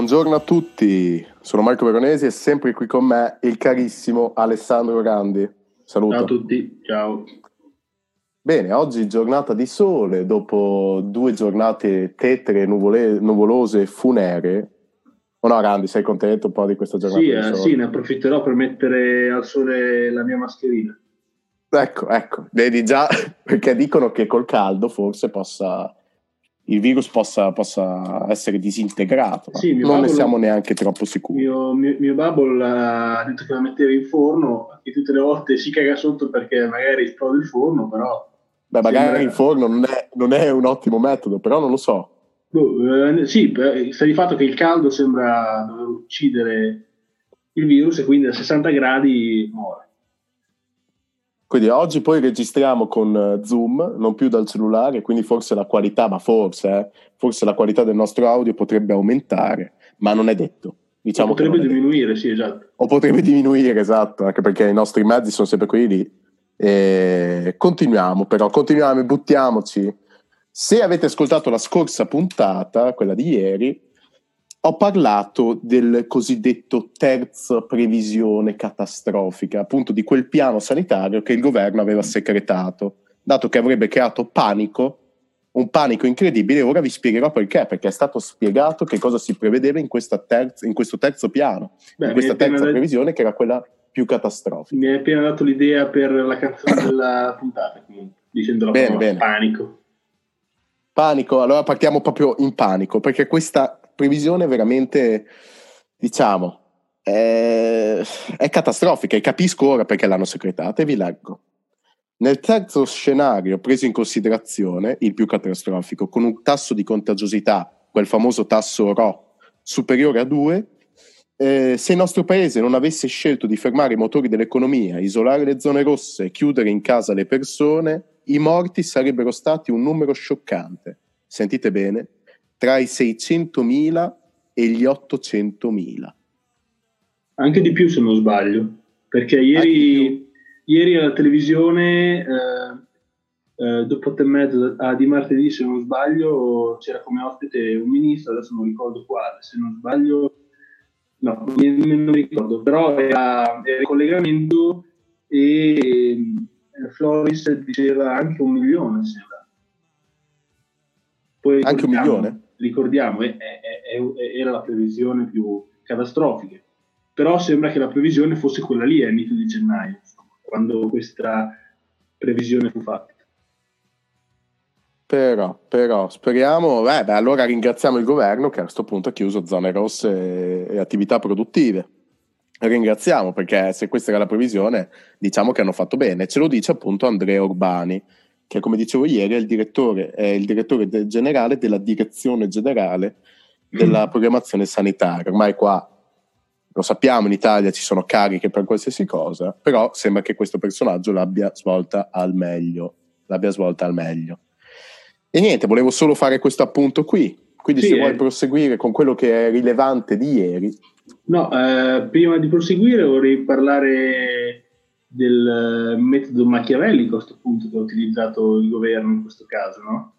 Buongiorno a tutti, sono Marco Veronesi e sempre qui con me il carissimo Alessandro Grandi. Saluto. Ciao a tutti, ciao. Bene, oggi giornata di sole, dopo due giornate tetre, nuvole, nuvolose e funeree. O no, Grandi, sei contento un po' di questa giornata? Sì, eh, sì, ne approfitterò per mettere al sole la mia mascherina. Ecco, ecco, vedi già, perché dicono che col caldo forse possa, il virus possa, possa essere disintegrato. Sì, non ne siamo neanche troppo sicuri. Mio, mio, mio babbo ha detto che la metteva in forno e tutte le volte si caga sotto perché magari esplode il forno, però... Beh, magari sembra... in forno non è, non è, un ottimo metodo, però non lo so. Eh, sì, sta di fatto che il caldo sembra dover uccidere il virus e quindi a 60 gradi muore. Quindi oggi poi registriamo con eh, Zoom, non più dal cellulare, quindi forse la qualità, ma forse, eh, forse la qualità del nostro audio potrebbe aumentare, ma non è detto. Diciamo potrebbe diminuire, sì, esatto. O potrebbe diminuire, esatto, anche perché i nostri mezzi sono sempre quelli E continuiamo, però, continuiamo e buttiamoci. Se avete ascoltato la scorsa puntata, quella di ieri, ho parlato del cosiddetto terza previsione catastrofica, appunto di quel piano sanitario che il governo aveva segretato, dato che avrebbe creato panico, un panico incredibile. Ora vi spiegherò perché, perché è stato spiegato che cosa si prevedeva in, terza, in questo terzo piano, Beh, in questa terza previsione che era quella più catastrofica. Mi hai appena dato l'idea per la canzone della puntata, dicendo la bene, bene. panico. Panico, allora partiamo proprio in panico, perché questa previsione veramente, diciamo, è, è catastrofica e capisco ora perché l'hanno secretata e vi leggo. Nel terzo scenario preso in considerazione, il più catastrofico, con un tasso di contagiosità, quel famoso tasso RO, superiore a 2, eh, se il nostro paese non avesse scelto di fermare i motori dell'economia, isolare le zone rosse e chiudere in casa le persone, i morti sarebbero stati un numero scioccante. Sentite bene, tra i 600.000 e gli 800.000. Anche di più se non sbaglio, perché ieri, ieri alla televisione, eh, eh, dopo e mezzo ah, di martedì se non sbaglio, c'era come ospite un ministro, adesso non ricordo quale, se non sbaglio, no, non ricordo, però era, era in collegamento e eh, Floris diceva anche un milione, sembra. Poi anche un milione? Ricordiamo, è, è, è, era la previsione più catastrofica, però sembra che la previsione fosse quella lì a inizio di gennaio, quando questa previsione fu fatta. Però, però, speriamo, beh, beh, allora ringraziamo il governo che a questo punto ha chiuso zone rosse e, e attività produttive. Ringraziamo perché se questa era la previsione, diciamo che hanno fatto bene. Ce lo dice appunto Andrea Urbani, che come dicevo ieri è il direttore, è il direttore de- generale della direzione generale della mm. programmazione sanitaria. Ormai qua lo sappiamo, in Italia ci sono cariche per qualsiasi cosa, però sembra che questo personaggio l'abbia svolta al meglio. L'abbia svolta al meglio. E niente, volevo solo fare questo appunto qui. Quindi, sì, se eh. vuoi proseguire con quello che è rilevante di ieri. No, eh, prima di proseguire vorrei parlare del eh, metodo machiavellico a questo punto che ha utilizzato il governo in questo caso, no?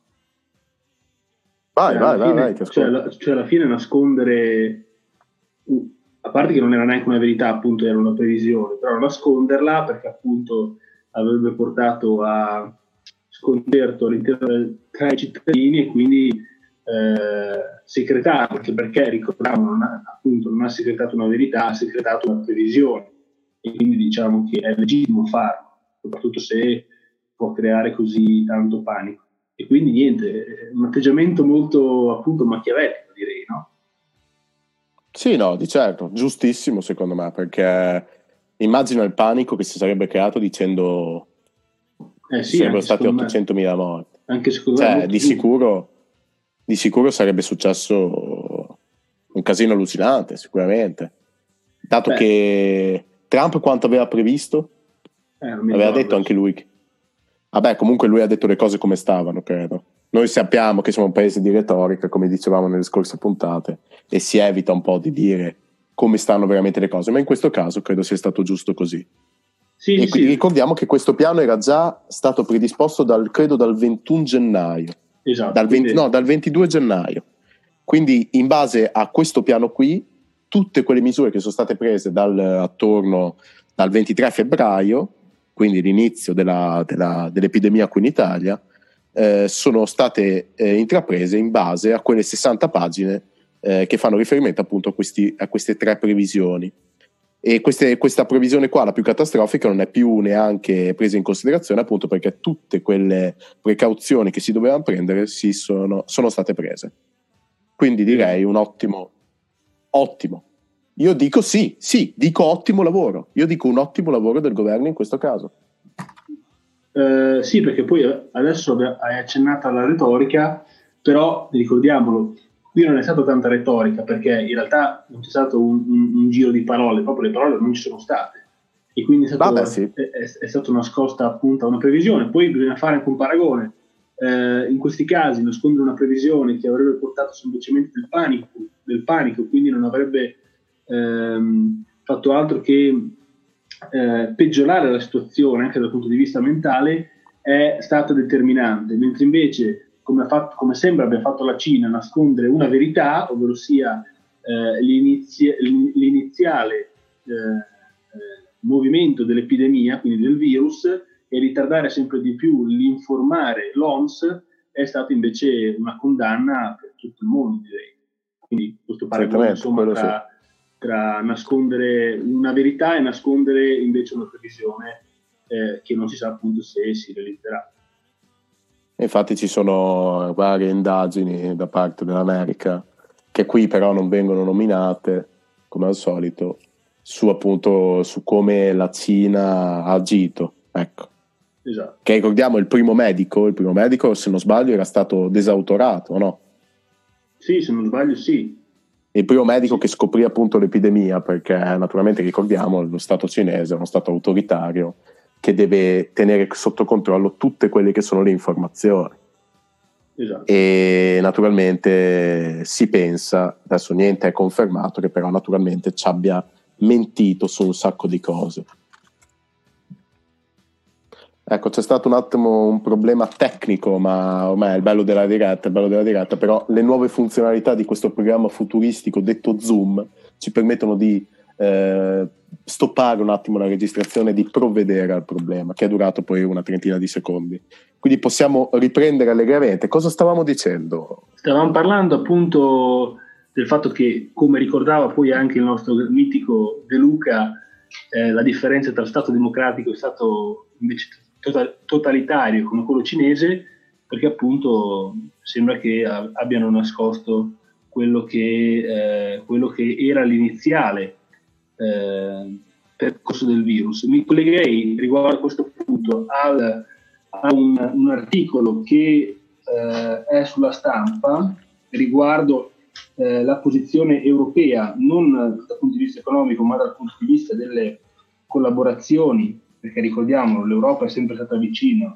Vai, cioè, vai, vai, fine, vai cioè, la, cioè, alla fine nascondere, a parte che non era neanche una verità, appunto era una previsione, però nasconderla perché appunto avrebbe portato a sconcerto all'interno tra i cittadini e quindi eh, secretato, anche perché ha, appunto non ha secretato una verità, ha secretato una previsione e quindi diciamo che è legittimo farlo, soprattutto se può creare così tanto panico. E quindi niente, un atteggiamento molto appunto machiavellico direi, no? Sì, no, di certo, giustissimo secondo me, perché immagina il panico che si sarebbe creato dicendo eh sì, sarebbero stati 800.000 morti. Anche secondo cioè, me. Di sicuro, di sicuro sarebbe successo un casino allucinante, sicuramente. Dato Beh. che Trump quanto aveva previsto? Eh, aveva detto anche lui. Che... Vabbè, comunque lui ha detto le cose come stavano, credo. Noi sappiamo che siamo un paese di retorica, come dicevamo nelle scorse puntate, e si evita un po' di dire come stanno veramente le cose, ma in questo caso credo sia stato giusto così. Sì, e sì. ricordiamo che questo piano era già stato predisposto dal, credo dal 21 gennaio. Esatto. Dal 20, quindi... No, dal 22 gennaio. Quindi in base a questo piano qui, tutte quelle misure che sono state prese dal, attorno dal 23 febbraio, quindi l'inizio della, della, dell'epidemia qui in Italia, eh, sono state eh, intraprese in base a quelle 60 pagine eh, che fanno riferimento appunto a, questi, a queste tre previsioni. E queste, questa previsione qua, la più catastrofica, non è più neanche presa in considerazione appunto perché tutte quelle precauzioni che si dovevano prendere si sono, sono state prese. Quindi direi un ottimo, ottimo. Io dico sì, sì, dico ottimo lavoro. Io dico un ottimo lavoro del governo in questo caso. Eh, sì, perché poi adesso hai accennato alla retorica, però ricordiamolo, qui non è stata tanta retorica perché in realtà non c'è stato un, un, un, giro di parole, proprio le parole non ci sono state e quindi è, stato, Vabbè, sì. è, è, è stata nascosta appunto una previsione. Poi bisogna fare anche un paragone. Eh, in questi casi nascondere una previsione che avrebbe portato semplicemente del panico, del panico quindi non avrebbe ehm, fatto altro che eh, peggiorare la situazione anche dal punto di vista mentale è stata determinante, mentre invece come, fatto, come, sembra abbia fatto la Cina, nascondere una verità, ovvero sia eh, l'inizi- l'iniziale eh, eh, movimento dell'epidemia, quindi del virus, e ritardare sempre di più l'informare l'OMS, è stata invece una condanna per tutto il mondo, direi. Quindi questo paragone insomma, tra, tra, nascondere una verità e nascondere invece una previsione eh, che non si sa appunto se si realizzerà. Infatti ci sono varie indagini da parte dell'America che qui però non vengono nominate, come al solito, su appunto su come la Cina ha agito. Ecco. Esatto. Che ricordiamo il primo medico, il primo medico, se non sbaglio, era stato desautorato, no? Sì, se non sbaglio, sì. Il primo medico che scoprì appunto l'epidemia, perché naturalmente ricordiamo lo Stato cinese è uno Stato autoritario che deve tenere sotto controllo tutte quelle che sono le informazioni. Esatto. E naturalmente si pensa, adesso niente è confermato, che però naturalmente ci abbia mentito su un sacco di cose. Ecco, c'è stato un attimo un problema tecnico, ma ormai è il bello della diretta, il bello della diretta, però le nuove funzionalità di questo programma futuristico detto Zoom ci permettono di eh, stoppare un attimo la registrazione, di provvedere al problema, che è durato poi una trentina di secondi. Quindi possiamo riprendere allegramente. Cosa stavamo dicendo? Stavamo parlando appunto del fatto che, come ricordava poi anche il nostro mitico De Luca, eh, la differenza tra Stato democratico e Stato invece totalitario come quello cinese, perché appunto sembra che abbiano nascosto quello che, eh, quello che era l'iniziale eh, percorso del virus. Mi collegherei riguardo a questo punto al, a un, un, articolo che eh, è sulla stampa riguardo eh, la posizione europea, non dal punto di vista economico, ma dal punto di vista delle collaborazioni, perché ricordiamo l'Europa è sempre stata vicina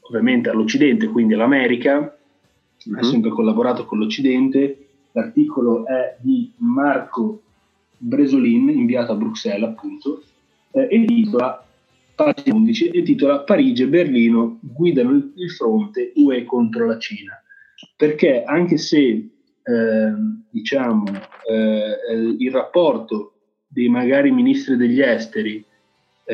ovviamente all'Occidente, quindi all'America, mm-hmm. ha mhm. sempre collaborato con l'Occidente. L'articolo è di Marco Bresolin, inviato a Bruxelles appunto, eh, e titola, pagina 11, e titola Parigi e Berlino guidano il, fronte UE contro la Cina. Perché anche se eh, diciamo eh, il rapporto dei magari ministri degli esteri,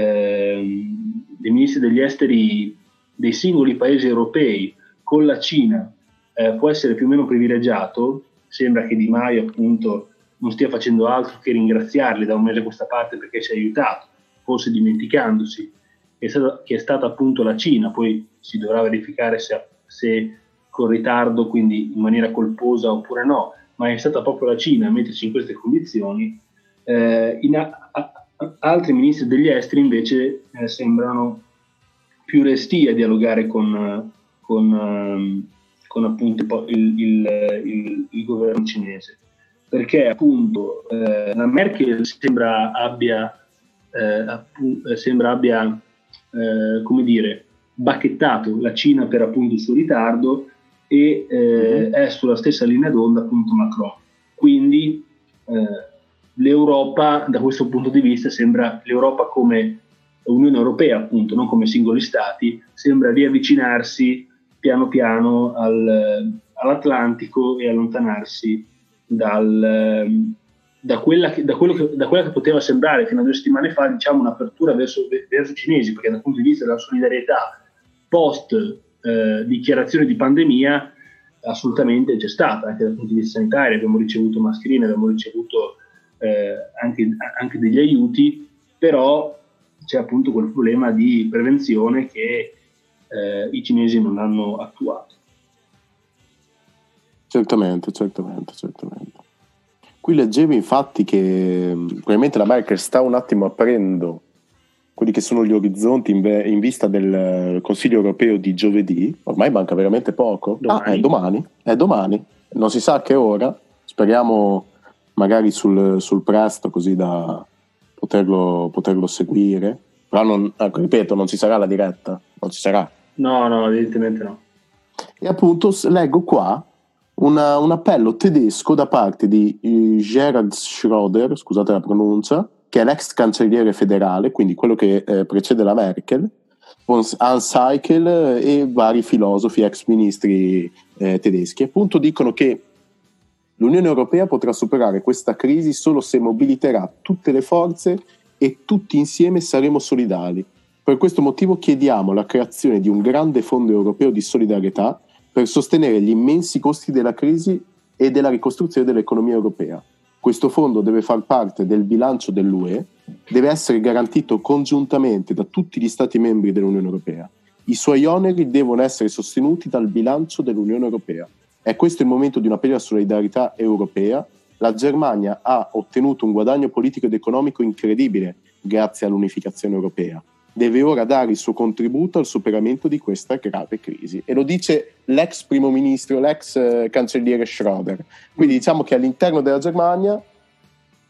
dei ministri degli esteri dei singoli paesi europei con la Cina eh, può essere più o meno privilegiato, sembra che Di Maio appunto non stia facendo altro che ringraziarli da un mese a questa parte perché ci ha aiutato, forse dimenticandosi che è, stata, che è stata appunto la Cina, poi si dovrà verificare se, se, con ritardo, quindi in maniera colposa oppure no, ma è stata proprio la Cina a metterci in queste condizioni. Eh, in a, a, altri ministri degli esteri invece eh, sembrano più resti a dialogare con, con, um, con appunto il, il, il, il governo cinese perché appunto eh, la Merkel sembra abbia, eh, eh, sembra abbia eh, come dire, bacchettato la Cina per appunto il suo ritardo e mm-hmm. è sulla stessa linea d'onda appunto Macron. Quindi eh, l'Europa da questo punto di vista sembra l'Europa come Unione Europea appunto, non come singoli stati, sembra riavvicinarsi piano piano al, all'Atlantico e allontanarsi dal, da, quella che, da, che, da, quella che, poteva sembrare fino a due settimane fa diciamo, un'apertura verso, verso, i cinesi, perché dal punto di vista della solidarietà post eh, dichiarazione di pandemia assolutamente c'è stata, anche dal punto di vista sanitario, abbiamo ricevuto mascherine, abbiamo ricevuto eh, anche, anche, degli aiuti, però c'è appunto quel problema di prevenzione che eh, i cinesi non hanno attuato. Certamente, certamente, certamente. Qui leggevo infatti che mm, probabilmente la Merkel sta un attimo aprendo quelli che sono gli orizzonti in, ve- in, vista del Consiglio europeo di giovedì, ormai manca veramente poco. Domani. Ah, è domani, è domani, non si sa a che ora, speriamo magari sul, sul presto così da poterlo, poterlo seguire, però non, ecco, ripeto, non ci sarà la diretta, non ci sarà. No, no, evidentemente no. E appunto leggo qua una, un appello tedesco da parte di eh, Gerhard Schröder, scusate la pronuncia, che è l'ex cancelliere federale, quindi quello che eh, precede la Merkel, Hans Eichel e vari filosofi, ex ministri eh, tedeschi. Appunto dicono che l'Unione Europea potrà superare questa crisi solo se mobiliterà tutte le forze e tutti insieme saremo solidali. Per questo motivo chiediamo la creazione di un grande fondo europeo di solidarietà per sostenere gli immensi costi della crisi e della ricostruzione dell'economia europea. Questo fondo deve far parte del bilancio dell'UE, deve essere garantito congiuntamente da tutti gli Stati membri dell'Unione Europea. I suoi oneri devono essere sostenuti dal bilancio dell'Unione Europea. È questo il momento di una piena solidarietà europea. La Germania ha ottenuto un guadagno politico ed economico incredibile grazie all'unificazione europea deve ora dare il suo contributo al superamento di questa grave crisi. E lo dice l'ex primo ministro, l'ex eh, cancelliere Schröder. Quindi diciamo che all'interno della Germania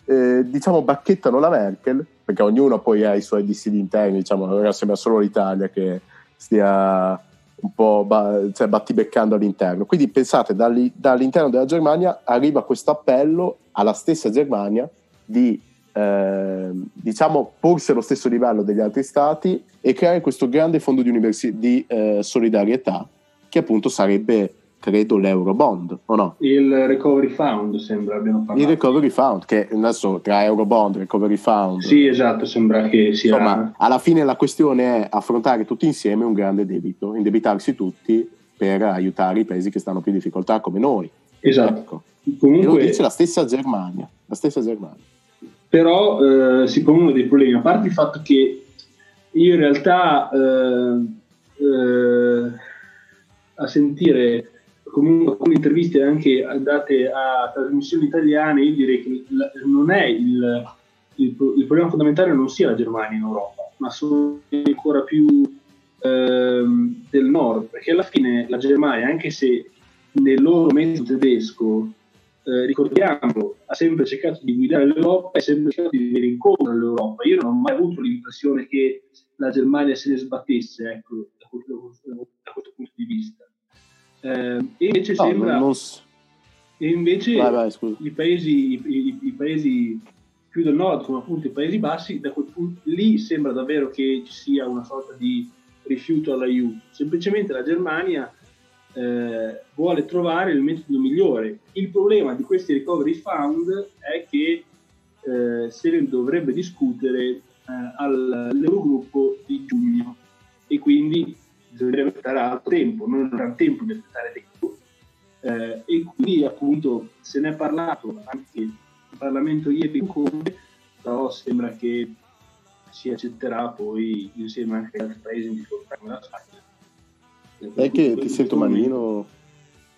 eh, diciamo bacchettano la Merkel, perché ognuno poi ha i suoi dissidi interni, diciamo, ora sembra solo l'Italia che stia un po' ba- cioè, battibeccando all'interno. Quindi pensate, dall'interno della Germania arriva questo appello alla stessa Germania di eh, diciamo porsi allo stesso livello degli altri stati e creare questo grande fondo di, universi- di eh, solidarietà che appunto sarebbe credo l'Eurobond o no? Il Recovery Fund sembra abbiano parlato. Il Recovery Fund che adesso tra Eurobond e Recovery Fund sì esatto sembra che sia insomma alla fine la questione è affrontare tutti insieme un grande debito indebitarsi tutti per aiutare i paesi che stanno più in difficoltà come noi esatto ecco. Comunque... e lo dice la stessa Germania la stessa Germania però eh, si pongono dei problemi, a parte il fatto che io in realtà eh, eh, a sentire comunque alcune interviste anche date a trasmissioni italiane, io direi che non è il, il, il problema fondamentale non sia la Germania in Europa, ma sono ancora più ehm, del nord, perché alla fine la Germania, anche se nel loro mezzo tedesco eh, ricordiamo, ha sempre cercato di guidare l'Europa e sempre cercato di venire incontro all'Europa. Io non ho mai avuto l'impressione che la Germania se ne sbattesse ecco, da, questo, da, questo, punto di vista. Eh, e invece no, sembra... Non... E invece vai, vai, i, paesi, i, i, i, paesi, più del nord, come appunto i Paesi Bassi, da quel punto lì sembra davvero che ci sia una sorta di rifiuto all'aiuto. Semplicemente la Germania eh, vuole trovare il metodo migliore. Il problema di questi recovery fund è che eh, se ne dovrebbe discutere eh, all'Eurogruppo di giugno e quindi bisognerebbe aspettare altro tempo, non avrà tempo di aspettare tempo. Eh, e quindi appunto se ne è parlato anche in Parlamento ieri in Conte, però sembra che si accetterà poi insieme anche agli altri paesi in difficoltà come la Spagna è che ti sento malino,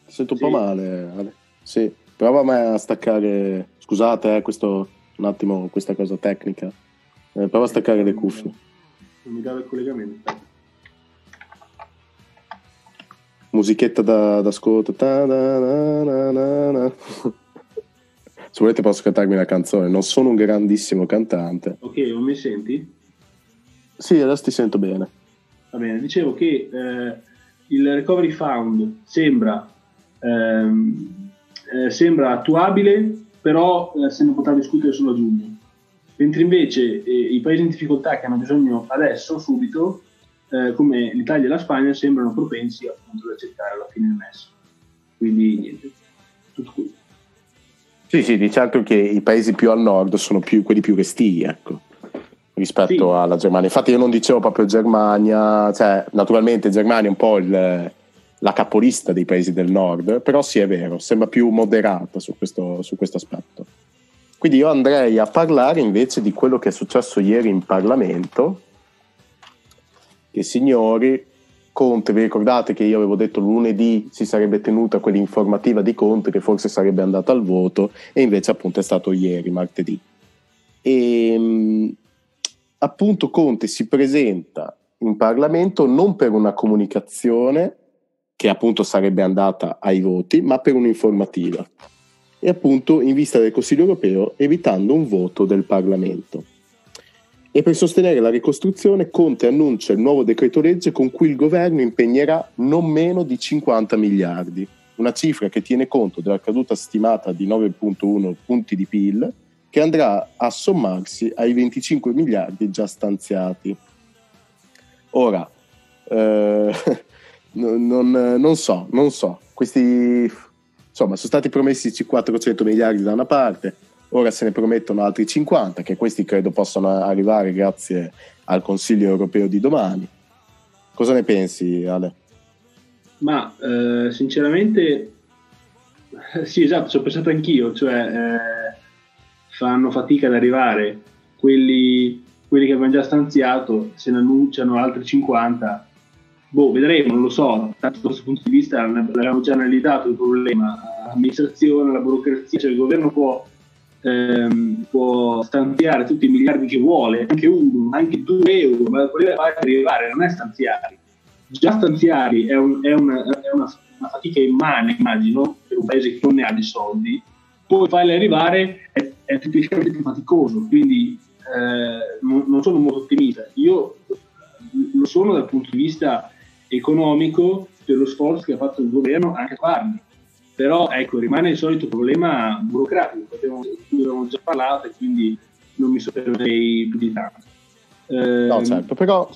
ti sento un sì. po' male. Ale. Sì, prova a staccare. Scusate, eh, questo un attimo, questa cosa tecnica. Eh, prova a staccare le cuffie. Non mi dava il collegamento. Musichetta da, d'ascolto. Se volete posso cantarmi una canzone. Non sono un grandissimo cantante. Ok, non mi senti? Sì, adesso ti sento bene. Va bene, dicevo che eh, il Recovery Fund sembra, ehm, eh, sembra attuabile, però eh, se ne potrà discutere solo a giugno. Mentre invece eh, i paesi in difficoltà che hanno bisogno adesso, subito, eh, come l'Italia e la Spagna, sembrano propensi appunto ad accettare alla fine il MES. Quindi niente, tutto qui. Sì, sì, di certo che i paesi più al nord sono più, quelli più restii, ecco, rispetto sì. alla Germania. Infatti io non dicevo proprio Germania, cioè naturalmente Germania è un po' il, la capolista dei paesi del nord, però sì è vero, sembra più moderata su questo, su questo aspetto. Quindi io andrei a parlare invece di quello che è successo ieri in Parlamento, che signori, Conte, vi ricordate che io avevo detto lunedì si sarebbe tenuta quell'informativa di Conte che forse sarebbe andata al voto e invece appunto è stato ieri, martedì. E ehm, appunto Conte si presenta in Parlamento non per una comunicazione che appunto sarebbe andata ai voti, ma per un'informativa. E appunto in vista del Consiglio europeo evitando un voto del Parlamento. E per sostenere la ricostruzione Conte annuncia il nuovo decreto legge con cui il governo impegnerà non meno di 50 miliardi, una cifra che tiene conto della caduta stimata di 9.1 punti di PIL, che andrà a sommarsi ai 25 miliardi già stanziati. Ora, eh, non, non, so, non so, questi insomma sono stati promessi 400 miliardi da una parte, Ora se ne promettono altri 50, che questi credo possano arrivare grazie al Consiglio europeo di domani. Cosa ne pensi, Ale? Ma eh, sinceramente, sì, esatto, ci ho pensato anch'io, cioè eh, fanno fatica ad arrivare quelli, quelli che abbiamo già stanziato, se ne annunciano altri 50. Boh, vedremo, non lo so, tanto da questo punto di vista l'abbiamo già analizzato il problema, l'amministrazione, la burocrazia, cioè il governo può ehm, può stanziare tutti i miliardi che vuole, anche uno, anche due euro, ma voleva arrivare, non è stanziare. Già stanziare è, un, è, una, è una, una, fatica immane, immagino, per un paese che non ne ha di soldi, poi farli arrivare è, è tipicamente più faticoso, quindi eh, non, non sono molto ottimista. Io lo sono dal punto di vista economico per lo sforzo che ha fatto il governo anche a farli però ecco, rimane il solito problema burocratico, di abbiamo già parlato e quindi non mi soffermerei più di tanto. Eh, no, certo, però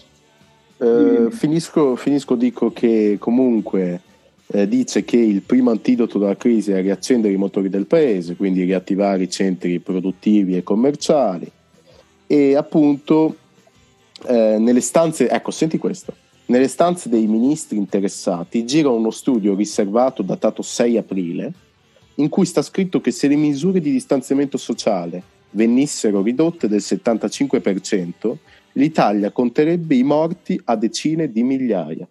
eh, finisco, finisco, dico che comunque eh, dice che il primo antidoto della crisi è riaccendere i motori del paese, quindi riattivare i centri produttivi e commerciali e appunto eh, nelle stanze, ecco, senti questo, nelle stanze dei ministri interessati gira uno studio riservato datato 6 aprile in cui sta scritto che se le misure di distanziamento sociale venissero ridotte del 75%, l'Italia conterebbe i morti a decine di migliaia.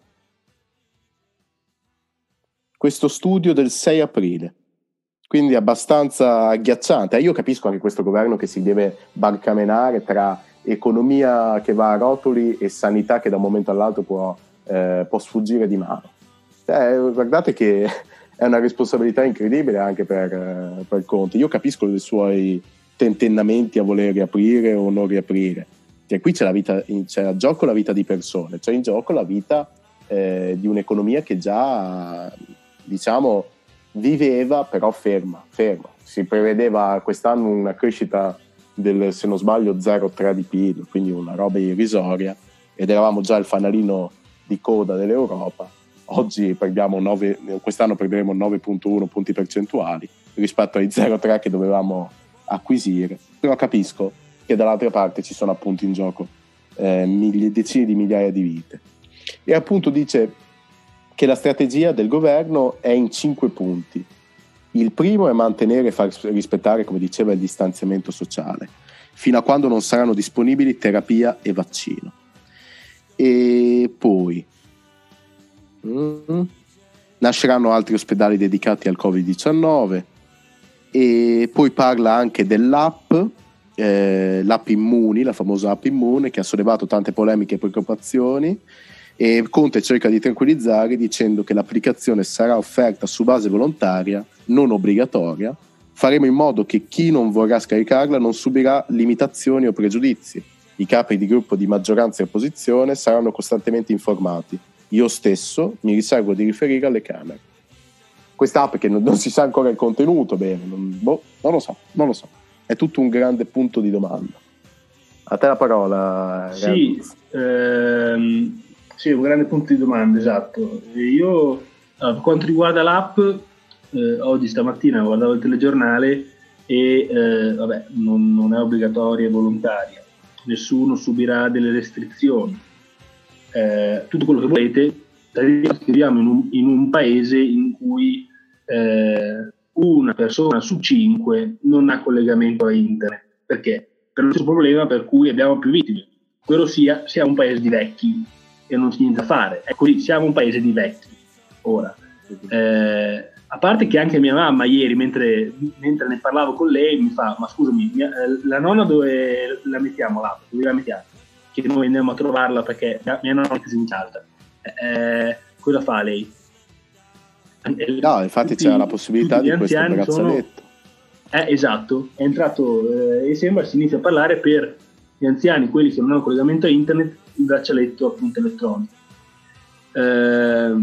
Questo studio del 6 aprile, quindi abbastanza agghiacciante. Io capisco anche questo governo che si deve barcamenare tra economia che va a rotoli e sanità che da un momento all'altro può, eh, può sfuggire di mano. Eh, guardate che è una responsabilità incredibile anche per, eh, per Conte. Io capisco i suoi tentennamenti a voler riaprire o non riaprire. Cioè, qui c'è, la vita, c'è a gioco la vita di persone, c'è in gioco la vita eh, di un'economia che già, diciamo, viveva però ferma, ferma. Si prevedeva quest'anno una crescita del, se non sbaglio, 0,3 di PIL, quindi una roba irrisoria, ed eravamo già il fanalino di coda dell'Europa. Oggi 9, quest'anno perderemo 9,1 punti percentuali rispetto ai 0,3 che dovevamo acquisire, però capisco che dall'altra parte ci sono appunto in gioco eh, miglia, decine di migliaia di vite. E appunto dice che la strategia del governo è in cinque punti. Il primo è mantenere e far rispettare, come diceva, il distanziamento sociale, fino a quando non saranno disponibili terapia e vaccino. E poi mm, nasceranno altri ospedali dedicati al Covid-19 e poi parla anche dell'app, eh, l'app Immuni, la famosa app Immune che ha sollevato tante polemiche e preoccupazioni e Conte cerca di tranquillizzare dicendo che l'applicazione sarà offerta su base volontaria, non obbligatoria. Faremo in modo che chi non vorrà scaricarla non subirà limitazioni o pregiudizi. I capi di gruppo di maggioranza e opposizione saranno costantemente informati. Io stesso mi riservo di riferire alle Camere. Quest'app che non, non si sa ancora il contenuto bene, non, boh, non lo so, non lo so. È tutto un grande punto di domanda. A te la parola. Sì, ehm, sì, un grande punto di domanda, esatto. Io, per quanto riguarda l'app, eh, oggi stamattina guardavo il telegiornale e eh, vabbè, non, non, è obbligatoria e volontaria, nessuno subirà delle restrizioni, eh, tutto quello che volete, viviamo in un, in un paese in cui eh, una persona su cinque non ha collegamento a internet. Perché? Per lo stesso problema per cui abbiamo più vittime, ovvero sia siamo un paese di vecchi e non c'è niente da fare. È così, siamo un paese di vecchi. Ora, eh, a parte che anche mia mamma ieri, mentre, mentre, ne parlavo con lei, mi fa: Ma scusami, mia, eh, la nonna dove la mettiamo là? Dove la mettiamo? Che noi andiamo a trovarla perché mia nonna è così in casa. Eh, cosa fa lei? No, infatti tutti, c'era la possibilità di questo braccialetto. Sono... Eh, esatto, è entrato eh, e sembra si inizia a parlare per gli anziani, quelli che non hanno collegamento a internet, il braccialetto appunto elettronico. Eh,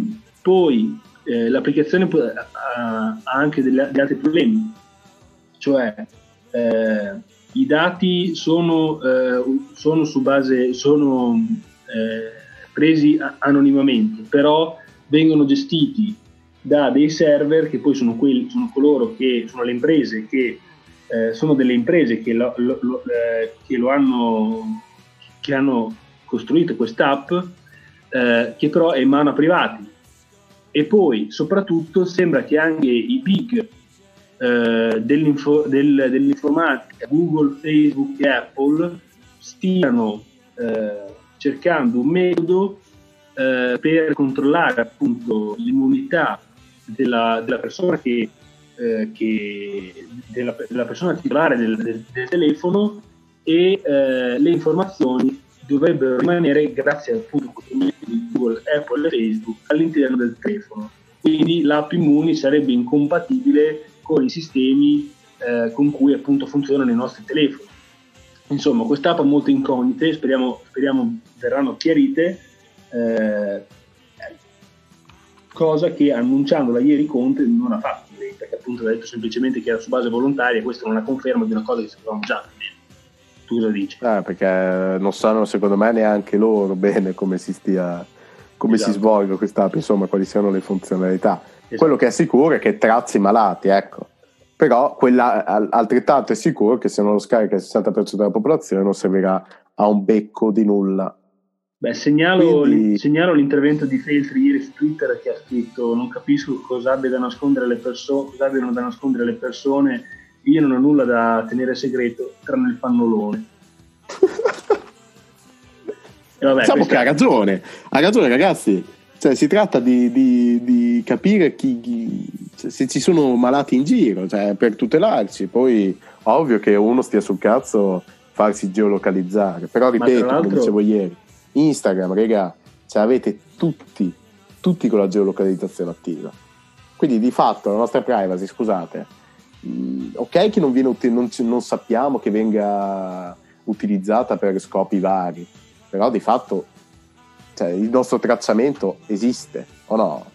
poi eh, l'applicazione ha, ha anche degli, degli, altri problemi, cioè eh, i dati sono, eh, sono su base, sono eh, presi anonimamente, però vengono gestiti da dei server che poi sono, quelli, sono coloro che sono le imprese che eh, sono delle imprese che lo, lo, lo, eh, che lo hanno, che hanno costruito quest'app eh, che però è in mano a privati. E poi soprattutto sembra che anche i big eh, dell'info, del, dell'informatica, Google, Facebook e Apple, stiano eh, cercando un metodo eh, per controllare appunto l'immunità della, della persona che, eh, che della, della, persona titolare del, del, del telefono e eh, le informazioni dovrebbero rimanere grazie appunto di Google, Apple e Facebook all'interno del telefono. Quindi l'app Immuni sarebbe incompatibile con i sistemi eh, con cui appunto funzionano i nostri telefoni. Insomma, quest'app ha molte incognite, speriamo, speriamo verranno chiarite. Eh, cosa che annunciandola ieri Conte non ha fatto, perché appunto ha detto semplicemente che era su base volontaria, questa non è una conferma di una cosa che sapevamo già. Tu dici? Eh, perché non sanno secondo me neanche loro bene come si stia come esatto. si svolga questa app, insomma, quali siano le funzionalità. Esatto. Quello che è sicuro è che trazzi malati, ecco. Però quella, altrettanto è sicuro che se non lo scarica il 60% della popolazione non servirà a un becco di nulla. Beh, segnalo, Quindi... segnalo l'intervento di Feltri ieri su Twitter che ha scritto non capisco cosa abbia da nascondere le persone, cosa abbiano da nascondere le persone io non ho nulla da tenere segreto tranne il pannolone. e vabbè, diciamo questa... che ha ragione, ha ragione ragazzi. Cioè, si tratta di, di, di capire chi, chi, cioè, se ci sono malati in giro, cioè, per tutelarci. Poi, ovvio che uno stia sul cazzo farsi geolocalizzare. Però, ripeto, come dicevo ieri, Instagram, raga, cioè, avete tutti, tutti con la geolocalizzazione attiva. Quindi, di fatto, la nostra privacy, scusate, ok che non, viene, non, non sappiamo che venga utilizzata per scopi vari, però di fatto cioè, il nostro tracciamento esiste o no?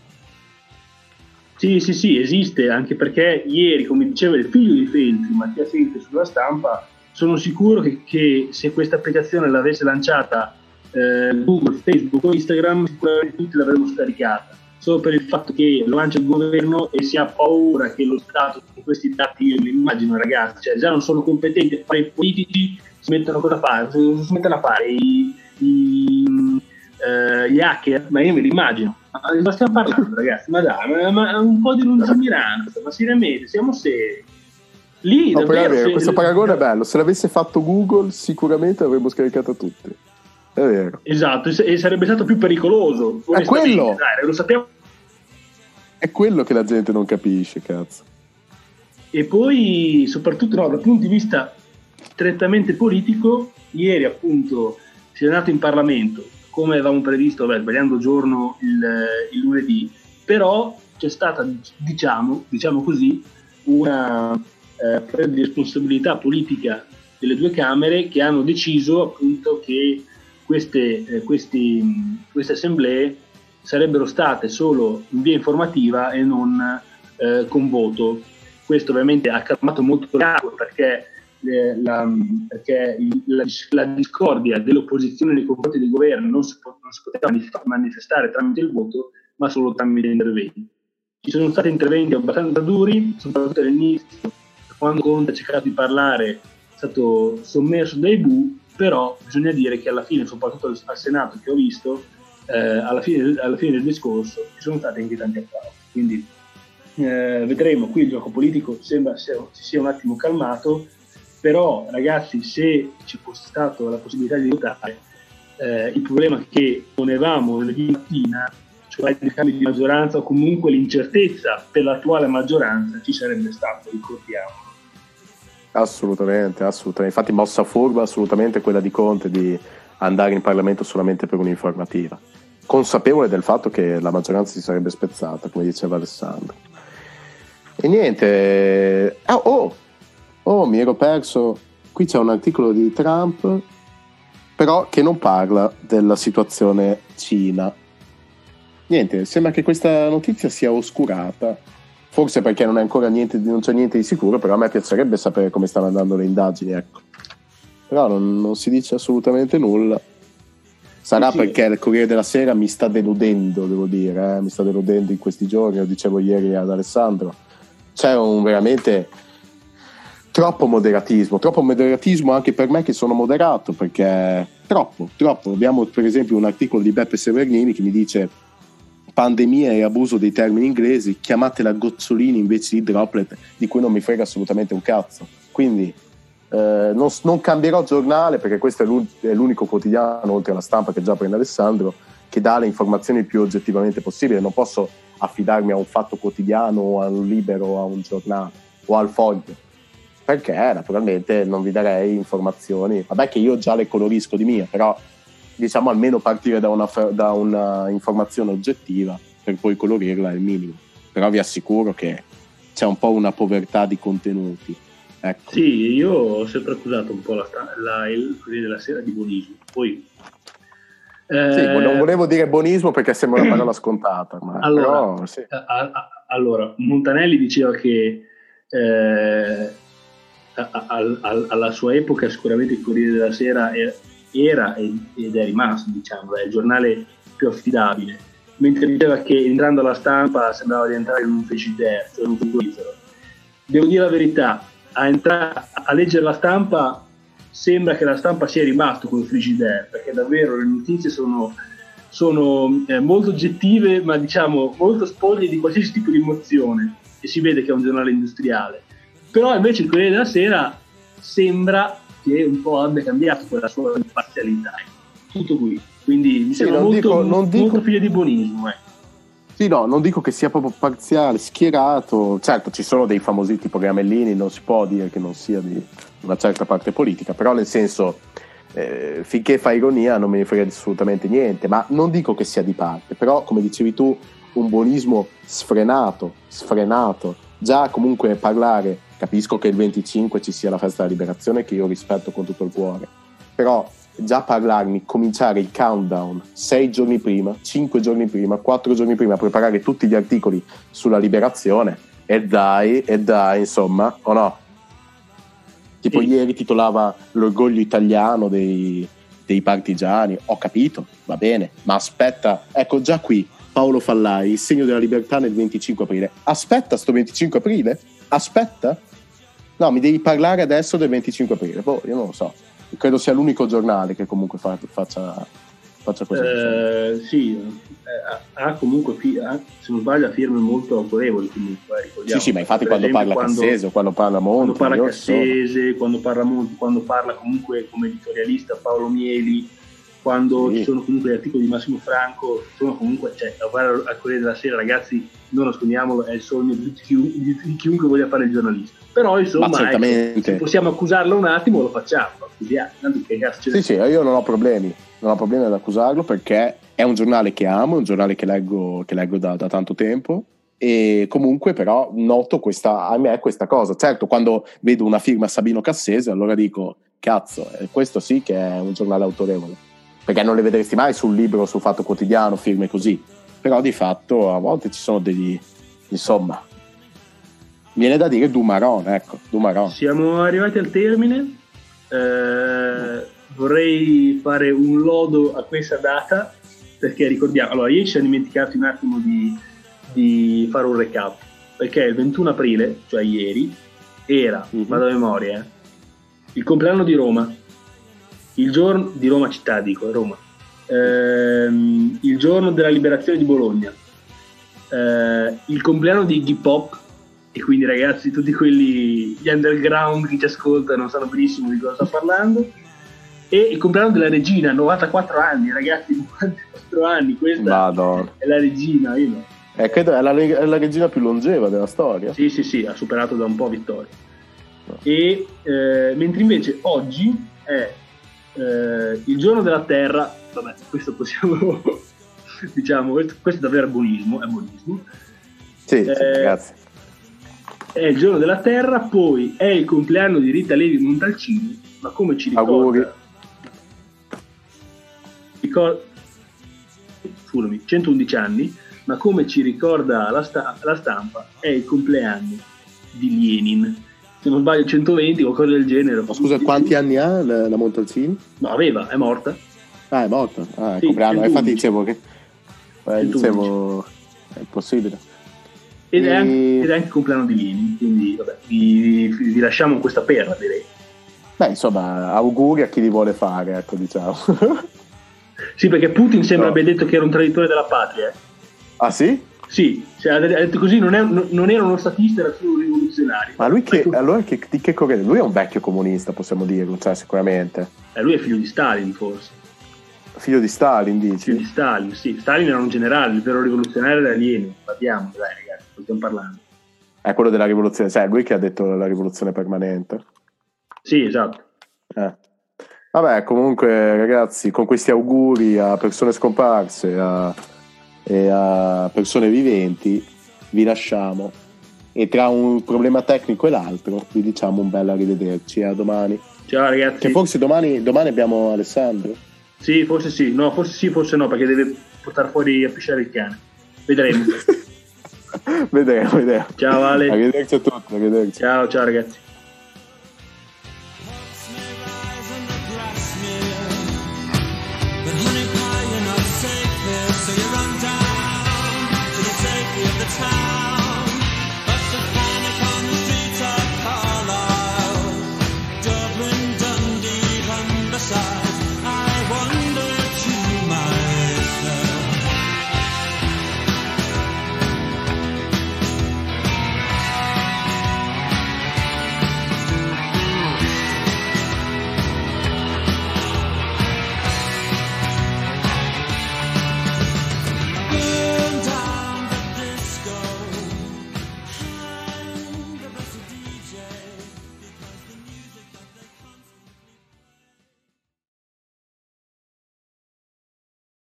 Sì, sì, sì, esiste, anche perché ieri, come diceva il figlio di Feltri, Mattia Feltri sulla stampa, sono sicuro che, che se questa applicazione l'avesse lanciata eh, Google, Facebook o Instagram, sicuramente tutti l'avremmo scaricata solo per il fatto che lo lancia il governo e si ha paura che lo Stato con questi dati, io li immagino ragazzi, cioè già non sono competenti a fare i politici, si mettono cosa fare? Si mettono a fare i, i, uh, gli hacker, ma io me li immagino. Ma stiamo parlando ragazzi? Ma dai, ma, ma un po' di lungimiranza, ma seriamente, siamo seri. Lì, no, davvero, vero, questo paragone è bello, se l'avesse fatto Google sicuramente l'avremmo scaricato tutti. È vero. Esatto, e sarebbe stato più pericoloso. È quello. Dai, lo sappiamo. È quello che la gente non capisce, cazzo. E poi, soprattutto no, dal punto di vista strettamente politico, ieri appunto si è andato in Parlamento, come avevamo previsto, beh, sbagliando giorno il, il, lunedì, però c'è stata, diciamo, diciamo così, una eh, responsabilità politica delle due Camere che hanno deciso appunto che queste, eh, questi, queste assemblee sarebbero state solo in via informativa e non eh, con voto. Questo ovviamente ha calmato molto l'acqua perché, eh, la, perché la, la, discordia dell'opposizione nei confronti del governo non si, non si poteva manifestare tramite il voto, ma solo tramite interventi. ci sono stati interventi abbastanza duri, soprattutto all'inizio, quando Conte ha cercato di parlare è stato sommerso dai bu, però bisogna dire che alla fine, soprattutto al Senato che ho visto, eh, alla, fine, alla, fine, del discorso ci sono stati anche tanti applausi. Quindi eh, vedremo, qui il gioco politico sembra si sia un attimo calmato, però ragazzi se ci fosse stata la possibilità di votare, eh, il problema che ponevamo venerdì mattina, cioè il cambio di maggioranza o comunque l'incertezza per l'attuale maggioranza ci sarebbe stato, ricordiamo. Assolutamente, assolutamente. Infatti mossa furba assolutamente quella di Conte di andare in Parlamento solamente per un'informativa, consapevole del fatto che la maggioranza si sarebbe spezzata, come diceva Alessandro. E niente, oh, oh, oh mi ero perso, qui c'è un articolo di Trump, però che non parla della situazione Cina. Niente, sembra che questa notizia sia oscurata forse perché non, niente, non c'è niente di sicuro, però a me piacerebbe sapere come stanno andando le indagini, ecco. Però non, non si dice assolutamente nulla. Sarà sì, perché il Corriere della Sera mi sta deludendo, devo dire, eh? mi sta deludendo in questi giorni, lo dicevo ieri ad Alessandro. C'è un veramente troppo moderatismo, troppo moderatismo anche per me che sono moderato, perché troppo, troppo. Abbiamo per esempio un articolo di Beppe Severnini che mi dice pandemia e abuso dei termini inglesi, chiamatela gozzolini invece di droplet, di cui non mi frega assolutamente un cazzo. Quindi eh, non, non, cambierò giornale perché questo è, l'unico quotidiano, oltre alla stampa che già prende Alessandro, che dà le informazioni più oggettivamente possibile. Non posso affidarmi a un fatto quotidiano o a un libero o a un giornale o al foglio perché naturalmente non vi darei informazioni. Vabbè che io già le colorisco di mia, però diciamo almeno partire da una, da una informazione oggettiva per poi colorirla è il minimo. Però vi assicuro che c'è un po' una povertà di contenuti. Ecco. Sì, io ho sempre accusato un po' la, la, il Corriere della Sera di buonismo. Poi, eh... sì, non volevo dire buonismo perché sembra una parola scontata. Ma allora, però, sì. a, a, allora, Montanelli diceva che eh, a, alla sua epoca sicuramente il Corriere della Sera era, era ed è rimasto, diciamo, è il giornale più affidabile, mentre diceva che entrando alla stampa sembrava di entrare in un frigidaire, cioè un frigorifero. Devo dire la verità, a, entra- a leggere la stampa sembra che la stampa sia rimasto con il frigidaire, perché davvero le notizie sono, sono eh, molto oggettive, ma diciamo molto spoglie di qualsiasi tipo di emozione, e si vede che è un giornale industriale. Però invece il Corriere della Sera sembra che un po' abbia cambiato quella sua imparzialità. Tutto qui. Quindi mi sembra molto, dico, non dico... molto figlio di buonismo. Eh. Sì, no, non dico che sia proprio parziale, schierato. Certo, ci sono dei famosi tipo Gamellini, non si può dire che non sia di una certa parte politica, però nel senso, eh, finché fa ironia non me ne frega assolutamente niente, ma non dico che sia di parte, però come dicevi tu, un buonismo sfrenato, sfrenato, già comunque parlare Capisco che il 25 ci sia la festa della liberazione che io rispetto con tutto il cuore, però già parlarmi, cominciare il countdown sei giorni prima, cinque giorni prima, quattro giorni prima, preparare tutti gli articoli sulla liberazione e dai, e dai, insomma, o no? Tipo sì. ieri titolava L'orgoglio italiano dei, dei partigiani, ho capito, va bene, ma aspetta, ecco già qui Paolo Fallai, il segno della libertà nel 25 aprile. Aspetta sto 25 aprile? Aspetta? No, mi devi parlare adesso del 25 aprile. Boh, io non lo so. Credo sia l'unico giornale che comunque fa, faccia, faccia così. Eh, sì, eh, ha comunque, ha, se non sbaglio, firme molto autorevoli comunque. Eh, sì, sì, ma infatti quando esempio, parla quando, Cassese o quando parla Monti. Quando parla Cassese, quando parla Monti, quando parla comunque come editorialista Paolo Mieli, quando sì. ci sono comunque gli articoli di Massimo Franco, sono comunque, cioè, lavorare al Corriere della Sera, ragazzi, non nascondiamolo, è il sogno di, chi, di chiunque voglia fare il giornalista. Però insomma, ecco, se possiamo accusarlo un attimo, lo facciamo. Accusiamo. Sì, sì, io non ho problemi, non ho problemi ad accusarlo perché è un giornale che amo, è un giornale che leggo, che leggo da, da tanto tempo e comunque però noto questa, a me questa cosa. Certo, quando vedo una firma Sabino Cassese, allora dico, cazzo, eh, questo sì che è un giornale autorevole, perché non le vedresti mai sul libro, sul fatto quotidiano, firme così, però di fatto a volte ci sono degli, insomma, viene da dire Dumaron, ecco, Dumaron. Siamo arrivati al termine, eh, vorrei fare un lodo a questa data perché ricordiamo, allora ieri ci siamo dimenticati un attimo di, di fare un recap, perché il 21 aprile, cioè ieri, era, Mhm. vado a memoria, eh, il compleanno di Roma, il giorno di Roma città, dico, Roma, Ehm, il giorno della liberazione di Bologna, Eh, il compleanno di Iggy Pop, e quindi ragazzi, tutti quelli, gli underground che ci ascoltano sanno benissimo di cosa sto parlando, e il compleanno della regina, 94 anni, ragazzi, 94 anni, questa Madonna. è la regina, io no. Eh, credo è la, è la regina più longeva della storia. Sì, sì, sì, ha superato da un po' Vittoria. E eh, mentre invece oggi è eh, il giorno della Terra, vabbè, questo possiamo, diciamo, questo, questo è davvero buonismo, è buonismo. Sì, sì, Eh, grazie. È il giorno della Terra, poi è il compleanno di Rita Levi Montalcini, ma come ci ricorda... Auguri. Ricor- scusami, 111 anni, ma come ci ricorda la, sta- la stampa, è il compleanno di Lenin. Se non sbaglio 120 o qualcosa del genere. Ma scusa, quanti anni ha la, la Montalcini? No, aveva, è morta. Ah, è morta. Ah, è Sì, compleanno. Eh, 111. Infatti dicevo che... Eh, 111. dicevo... È possibile. Ed, è E- anche, ed è anche il compleanno di Lenin, quindi vabbè, vi, vi- vi lasciamo questa perla, direi. Beh, insomma, auguri a chi li vuole fare, ecco, diciamo. Sì, perché Putin sembra No. abbia detto che era un traditore della patria. eh. ah, sì? Sì, cioè, ha detto così, non, è- non- era uno statista, era solo un rivoluzionario. Ma lui che... Allora, che, di che corrente? Lui è un vecchio comunista, possiamo dirlo, cioè, sicuramente. eh, lui è figlio di Stalin, forse. Figlio di Stalin, Figlio dici? di Stalin, sì. Stalin era un generale, il vero rivoluzionario era Lenin. Parliamo, dai ragazzi, stiamo parlando? È quello della rivoluzione, cioè, lui che ha detto la rivoluzione permanente. Sì, esatto. Eh. Vabbè, comunque, ragazzi, con questi auguri a persone scomparse a- e a persone viventi, vi lasciamo. E tra un problema tecnico e l'altro, vi diciamo un bel arrivederci. A domani. Ciao ragazzi. Che forse domani, domani abbiamo Alessandro. Sì, forse sì. No, forse sì, forse no, perché deve portare fuori a pisciare il cane. Vedremo. vedremo, vedremo. Ciao Ale. Arrivederci a tutti, arrivederci. Ciao, ciao ragazzi.